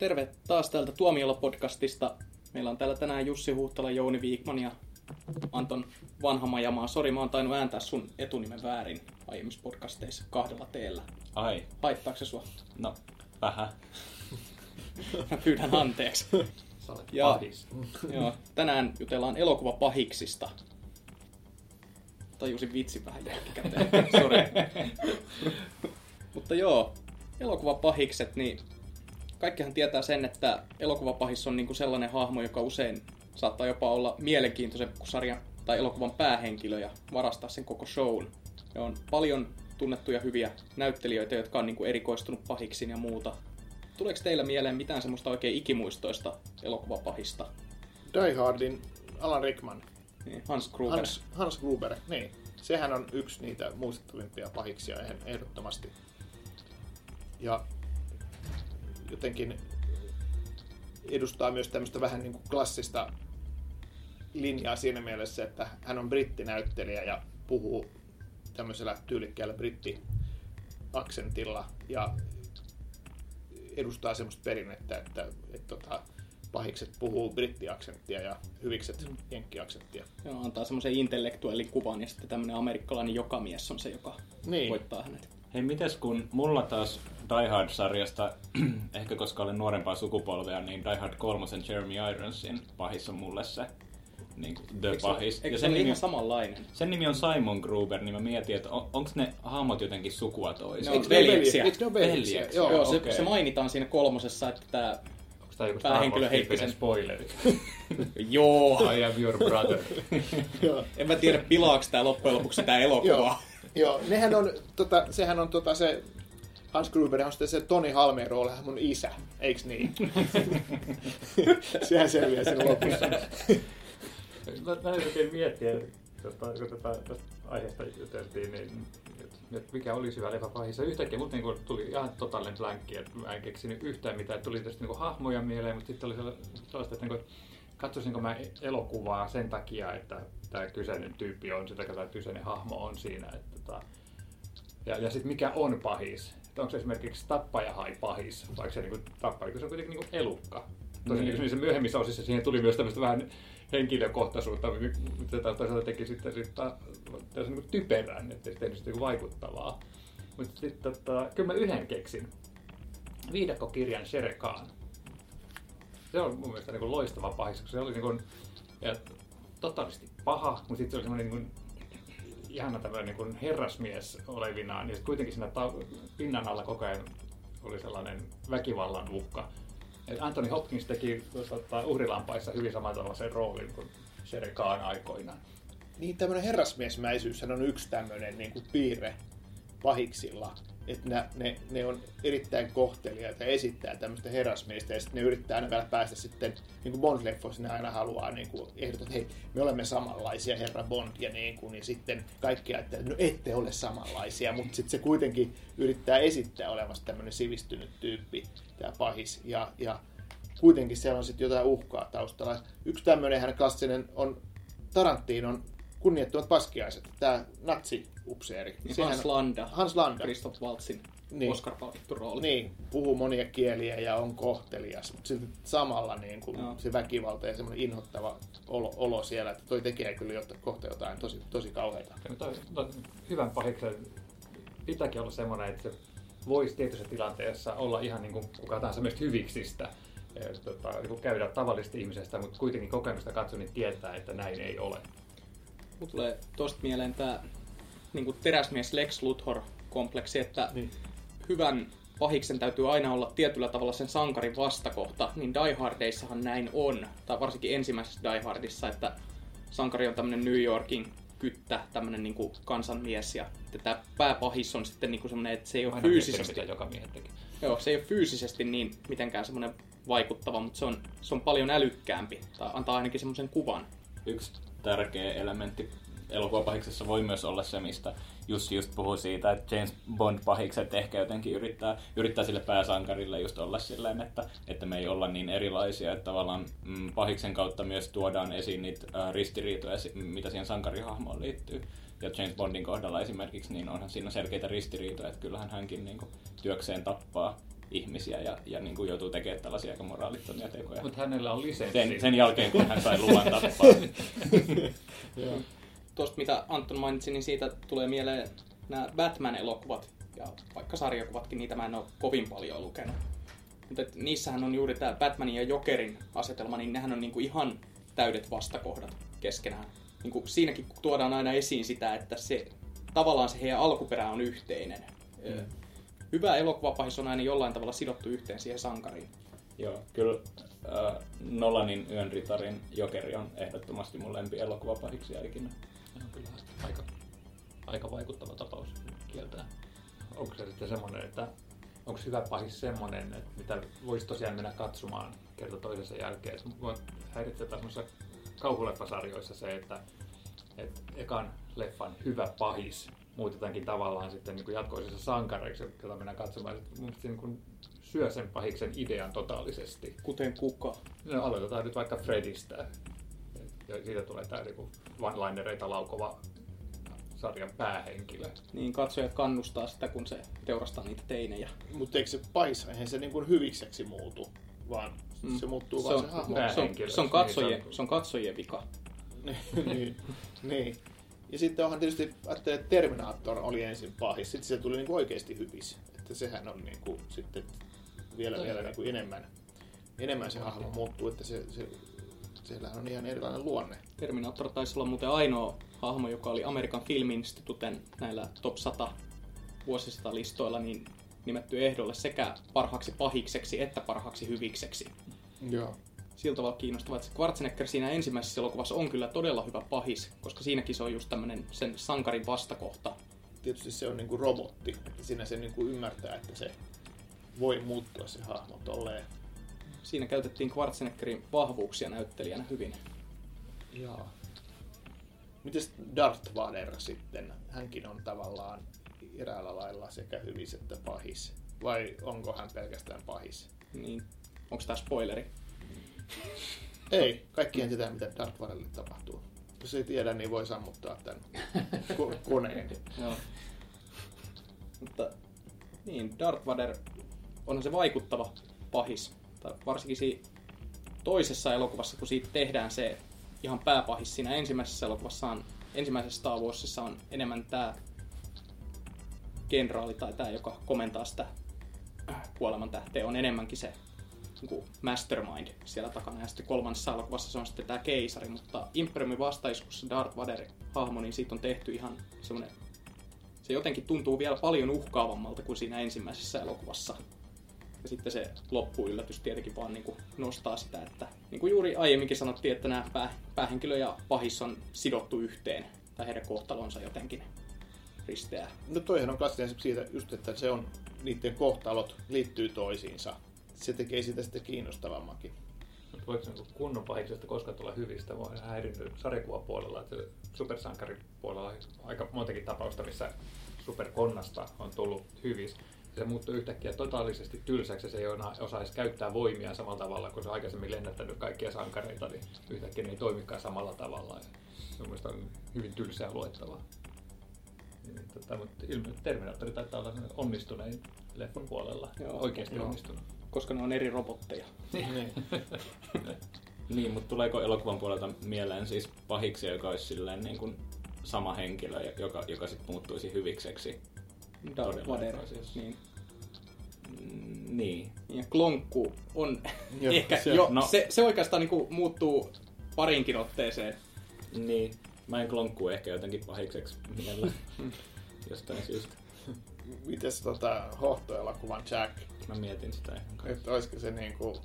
terve taas täältä Tuomiolla-podcastista. Meillä on täällä tänään Jussi Huhtala, Jouni Viikman ja Anton Vanhamajamaa. Sori, mä oon tainnut ääntää sun etunimen väärin aiemmissa podcasteissa kahdella teellä. Ai, Haittaako se sua? no vähän. Mä pyydän anteeksi. Sä olet Ja- pahis. Joo, tänään jutellaan elokuvapahiksista. Tajusin vitsi vähän jälkikäteen. Sori. Mutta joo, elokuvapahikset, niin kaikkihan tietää sen, että elokuvapahis on niinku sellainen hahmo, joka usein saattaa jopa olla mielenkiintoisempi kuin sarjan tai elokuvan päähenkilö ja varastaa sen koko shown. Ja on paljon tunnettuja hyviä näyttelijöitä, jotka on niinku erikoistunut pahiksiin ja muuta. Tuleeko teillä mieleen mitään semmoista oikein ikimuistoista elokuvapahista? Die Hardin Alan Rickman. Niin, Hans Gruber. Hans, Hans Gruber, niin. Sehän on yksi niitä muistettavimpia pahiksia eh- ehdottomasti. Ja jotenkin edustaa myös tämmöistä vähän niin kuin klassista linjaa siinä mielessä, että hän on brittinäyttelijä ja puhuu tämmöisellä tyylikkäällä britti-aksentilla ja edustaa semmoista perinnettä, että, että, että tota, pahikset puhuu brittiaksenttia ja hyvikset jenkkiaksenttia. Joo, antaa semmoisen intellektuellin kuvan ja sitten tämmöinen amerikkalainen jokamies on se, joka Niin. voittaa hänet. Hei, mites kun mulla taas Die Hard-sarjasta, ehkä koska olen nuorempaa sukupolvea, niin Die Hard 3 Jeremy Ironsin pahis on mulle se niin kuin The Eikö se- pahis. Eikö Ja se sen, ole nimi, ihan samanlainen? sen nimi on Simon Gruber, niin mä mietin, että on, onko ne hahmot jotenkin sukua Ne toiseen? on Eikö ne ole veljeksiä. Eikö ne ole veljeksiä? Veljeksiä. Joo. Joo, se, okei. se mainitaan siinä kolmosessa, että tämä... Onko tää joku Päähenkilö heitti sen. spoileri? Joo! I am your brother. En mä tiedä, pilaaks tää loppujen lopuksi tää elokuva. Joo. Nehän on, tota, sehän on tota, se Hans Gruber on sitten se Toni Halmeen mun isä, eiks niin? Sehän selviää sen lopussa. Mä, mä yritin miettiä, tota, kun tätä, tästä aiheesta juteltiin, niin että mikä olisi hyvä leffa pahissa. Yhtäkkiä mut niin tuli ihan totaalinen blankki, että mä en keksinyt yhtään mitään. Tuli tästä niin hahmoja mieleen, mutta sitten oli sella- sellaista, että niin katsoisinko mä elokuvaa sen takia, että tämä kyseinen tyyppi on, sitä tämä kyseinen hahmo on siinä. Että, tota, ja, ja sitten mikä on pahis? Että onko se esimerkiksi tappaja hai pahis, vaikka se niin tappaja, kun se on kuitenkin niin elukka. Tosin Niin. niin. niissä myöhemmissä osissa siihen tuli myös tämmöistä vähän henkilökohtaisuutta, mutta tätä toisaalta teki sitten, sitten niin typerän, ettei se tehnyt sitä niin vaikuttavaa. Mutta sitten tota, kyllä mä yhden keksin. Viidakkokirjan Shere Khan. Se on mun mielestä niin loistava pahis, koska se oli niin kuin, ja totaalisesti paha, mutta sitten se oli semmoinen niin ihana tämmöinen niin kuin herrasmies olevinaan, sitten kuitenkin siinä ta- pinnan alla koko ajan oli sellainen väkivallan uhka. Et Anthony Hopkins teki tota, uhrilampaissa hyvin samantapaisen roolin kuin Shere Khan aikoinaan. Niin tämmöinen herrasmiesmäisyys on yksi tämmöinen niin kuin piirre pahiksilla. Että ne, ne, ne, on erittäin kohteliaita ja esittää tämmöistä herrasmiestä. Ja sitten ne yrittää aina vielä päästä sitten, niin kuin Bond-leffoissa ne aina haluaa niin kuin ehdottaa, että hei, me olemme samanlaisia herra Bond ja niin kuin, niin sitten kaikki ajattelee, että no ette ole samanlaisia, mutta sitten se kuitenkin yrittää esittää olevasta tämmöinen sivistynyt tyyppi, tämä pahis. Ja, ja kuitenkin siellä on sitten jotain uhkaa taustalla. Yksi tämmöinen klassinen on Tarantinon kunnioittuvat paskiaiset, tämä natsi-upseeri. Niin Sehän Hans Landa, Hans Landa. Christoph Waltzin Niin. Oscar-palkittu rooli. Niin, puhuu monia kieliä ja on kohtelias, mutta silti samalla niin kuin se väkivalta ja semmoinen inhottava olo, olo siellä, että toi tekee kyllä jota, kohta jotain tosi, tosi kauheita. Ja toi, toi, hyvän pahiksen pitääkin olla semmoinen, että se voisi tietyissä tilanteessa olla ihan niin kuin kuka tahansa meistä hyviksistä. Ja, tota, niin käydä tavallisesta ihmisestä, mutta kuitenkin kokemusta katso, niin tietää, että näin ei ole. Mulla tulee tosta mieleen tää niin teräsmies Lex Luthor-kompleksi, että Niin. hyvän pahiksen täytyy aina olla tietyllä tavalla sen sankarin vastakohta, niin Die Hardeissahan näin on. Tai varsinkin ensimmäisessä Die Hardissa, että sankari on tämmönen New Yorkin kyttä, tämmönen niin kansanmies, ja tämä pääpahis on sitten niin semmoinen, että se ei ole Aina fyysisesti, mitä joka joo, se ei ole fyysisesti niin mitenkään semmoinen vaikuttava, mutta se on, se on paljon älykkäämpi, tai antaa ainakin semmoisen kuvan. Yksi tärkeä elementti elokuvapahiksessa voi myös olla se, mistä Jussi just puhui siitä, että James Bond-pahikset ehkä jotenkin yrittää, yrittää sille pääsankarille just olla silleen, että, että me ei olla niin erilaisia, että tavallaan mm, pahiksen kautta myös tuodaan esiin niitä äh, ristiriitoja, mitä siihen sankarihahmoon liittyy. Ja James Bondin kohdalla esimerkiksi, niin onhan siinä selkeitä ristiriitoja, että kyllähän hänkin niin kuin, työkseen tappaa ihmisiä ja, ja niin kuin joutuu tekemään tällaisia aika moraalittomia tekoja. Mutta hänellä on lisenssi. Sen, sen jälkeen, kun hän sai luvan tappaa. Tuosta mitä Anton mainitsi, niin siitä tulee mieleen nämä Batman-elokuvat ja vaikka sarjakuvatkin, niitä mä en ole kovin paljon lukenut. Mutta et niissähän on juuri tämä Batmanin ja Jokerin asetelma, niin nehän on niinku ihan täydet vastakohdat keskenään. Niinku siinäkin tuodaan aina esiin sitä, että se tavallaan se heidän alkuperä on yhteinen. Mm. Hyvä elokuvapahis on aina jollain tavalla sidottu yhteen siihen sankariin. Joo, kyllä äh, Nolanin Yön ritarin Jokeri on ehdottomasti mun lempi elokuvapahiksi ikinä. Se on kyllä aika, aika vaikuttava tapaus kieltää. Onko se sitten semmoinen, että onko hyvä pahis semmoinen, että mitä voisi tosiaan mennä katsomaan kerta toisensa jälkeen. Mua häiritsee taas kauhuleppasarjoissa se, että, että ekan leffan hyvä pahis muutetaankin tavallaan sitten niin jatkoisessa sankareiksi, jota mennään katsomaan. Mun niin kuin syö sen pahiksen idean totaalisesti. Kuten kuka. No, aloitetaan nyt vaikka Fredistä. Ja siitä tulee tämä niin one-linereita laukova sarjan päähenkilö. Niin katsojat kannustaa sitä, kun se teurastaa niitä teinejä. Mutta eikö se pahis, eihän se niin kuin hyvikseksi muutu, vaan Mm. se muuttuu Se vaan on, se hahmo. se on, se on, katsojien, se on- se on katsojien vika. niin, niin. Ja sitten onhan tietysti, että Terminator oli ensin pahis, sitten se tuli niin oikeasti hyvis. Että sehän on niin kuin, sitten vielä, vielä niin kuin enemmän, enemmän se hahmo muuttuu, että se, se, siellä on ihan erilainen luonne. Terminator taisi olla muuten ainoa hahmo, joka oli Amerikan Film Instituten näillä top 100 vuosisatalistoilla niin nimetty ehdolle sekä parhaaksi pahikseksi että parhaaksi hyvikseksi. Joo. Sillä tavalla kiinnostavaa, että Schwarzenegger siinä ensimmäisessä elokuvassa on kyllä todella hyvä pahis, koska siinäkin se on just tämmönen sen sankarin vastakohta. Tietysti se on niin kuin robotti, että siinä se niin kuin ymmärtää, että se voi muuttua se hahmo tolleen. Siinä käytettiin Schwarzeneggerin vahvuuksia näyttelijänä hyvin. Joo. Mites Darth Vader sitten? Hänkin on tavallaan eräällä lailla sekä hyvis että pahis. Vai onko hän pelkästään pahis? Niin, onko tämä spoileri? Ei, kaikkien tietää mitä Darth Vaderille tapahtuu. Jos ei tiedä, niin voi sammuttaa tämän ko- koneen. Joo. Mutta niin, Darth Vader onhan se vaikuttava pahis. Tai varsinkin siinä toisessa elokuvassa, kun siitä tehdään se ihan pääpahis. Siinä ensimmäisessä elokuvassa on, ensimmäisessä Star Warsissa on enemmän tämä kenraali tai tämä, joka komentaa sitä kuolemantähteä, on enemmänkin se niin mastermind siellä takana. Ja sitten kolmannessa elokuvassa se on sitten tämä keisari, mutta Imperiumin vastaiskussa Darth Vader hahmo, niin siitä on tehty ihan semmoinen se jotenkin tuntuu vielä paljon uhkaavammalta kuin siinä ensimmäisessä elokuvassa. Ja sitten se loppuyllätys tietenkin vaan niin kuin nostaa sitä, että niin kuin juuri aiemminkin sanottiin, että nämä pää, päähenkilö ja pahis on sidottu yhteen, tai heidän kohtalonsa jotenkin risteää. No toihan on klassinen siitä just, että se on, niiden kohtalot liittyy toisiinsa. Se tekee sitä sitten kiinnostavammankin. Mutta voiko niinku kunnon pahiksesta koskaan tulla hyvistä? Mua on häirinnyt sarjakuvapuolella, että supersankaripuolella on aika montakin tapausta, missä superkonnasta on tullut hyvis. Se muuttuu yhtäkkiä totaalisesti tylsäksi se ei osaisi käyttää voimia samalla tavalla, kun se on aikaisemmin lennättänyt kaikkia sankareita, niin yhtäkkiä ne ei toimikaan samalla tavalla. Ja se on hyvin tylsää luettavaa. Niin, Tota, mutta ilmeisesti Terminaattori taitaa olla onnistunein leffan puolella. Joo. Oikeasti Joo. onnistunut. Koska ne on eri robotteja. Niin. Niin, mutta tuleeko elokuvan puolelta mieleen siis pahiksi, joka olisi silleen niin kuin sama henkilö, joka, joka sitten muuttuisi hyvikseksi? Darth Vader. Niin. Mm, Niin. Ja Klonkku on ehkä se- jo, no. se, se oikeastaan niin kuin muuttuu parinkin otteeseen. Niin. Mä en klonkkuu ehkä jotenkin pahikseksi mielellä jostain syystä. Mites tota hohtoelokuvan Jack? Mä mietin sitä ihan kanssa. Että olisiko se niinku...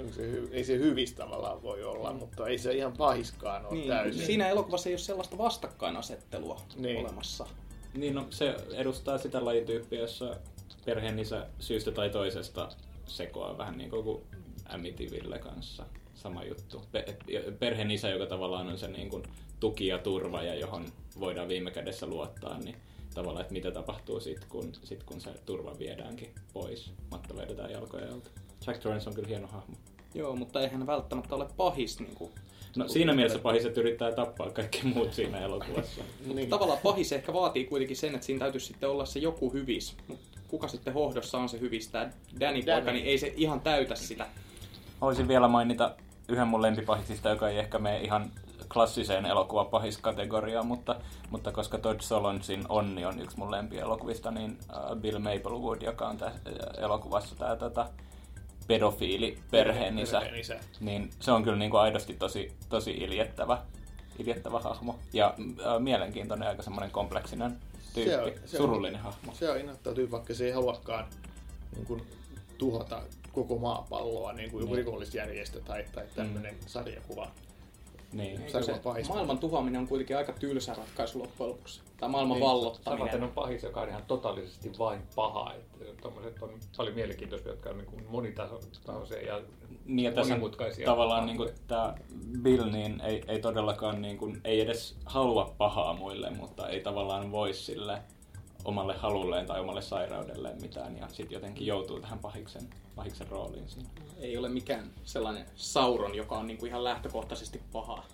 Onko se hy- ei se hyvis tavallaan voi olla, mutta ei se ihan pahiskaan ole Niin, täysin. siinä elokuvassa ei ole sellaista vastakkainasettelua Niin. olemassa. Niin, no se edustaa sitä lajityyppiä, jossa perheenisä syystä tai toisesta sekoaa vähän niin kuin Amityville kanssa. Sama juttu. Pe- perheenisä, joka tavallaan on se niin kuin tuki ja turva ja johon voidaan viime kädessä luottaa, niin tavallaan, että mitä tapahtuu sitten, kun, sit, kun se turva viedäänkin pois. Matto vedetään jalkojen alta. Jack Torrance on kyllä hieno hahmo. Joo, mutta eihän hän välttämättä ole pahis. Niin kuin. No siinä mielessä pahiset yrittää tappaa kaikki muut siinä elokuvassa. Niin. Tavallaan pahis ehkä vaatii kuitenkin sen, että siinä täytyisi sitten olla se joku hyvis. Mutta kuka sitten hohdossa on se hyvistä. Danny Danny. poika, niin ei se ihan täytä sitä. Voisin vielä mainita yhden mun lempipahiksista, joka ei ehkä mene ihan klassiseen elokuvapahiskategoriaan, mutta, mutta koska Todd Solondsin Onni on yksi mun lempielokuvista, niin äh, Bill Maplewood, joka on tässä äh, elokuvassa tämä tota, pedofiili perheenisä, Perheenisä. niin se on kyllä niin kuin aidosti tosi, tosi iljettävä, iljettävä hahmo. Ja äh, mielenkiintoinen, aika semmoinen kompleksinen tyyppi, Se on- se on- surullinen hahmo. Se on innoittautuu, vaikka se ei haluakaan niin kuin, tuhota koko maapalloa, niin kuin Niin. rikollisjärjestö tai, tai tämmöinen mm. sarjakuva. Niin. Se pahis. maailman tuhoaminen on kuitenkin aika tylsä ratkaisu loppujen lopuksi. Tai maailman Niin, vallottaminen. Samaten on pahis, joka on ihan totaalisesti vain paha. Että on paljon mielenkiintoisia, jotka on niin monitasoisia ja Niin ja tässä monimutkaisia. tavallaan niin kuin, tämä Bill niin ei, ei todellakaan niin kuin, ei edes halua pahaa muille, mutta ei tavallaan voi sille omalle halulleen tai omalle sairaudelleen mitään ja sitten jotenkin joutuu tähän pahiksen, pahiksen rooliin siinä. Ei ole mikään sellainen Sauron, joka on niinku ihan lähtökohtaisesti paha.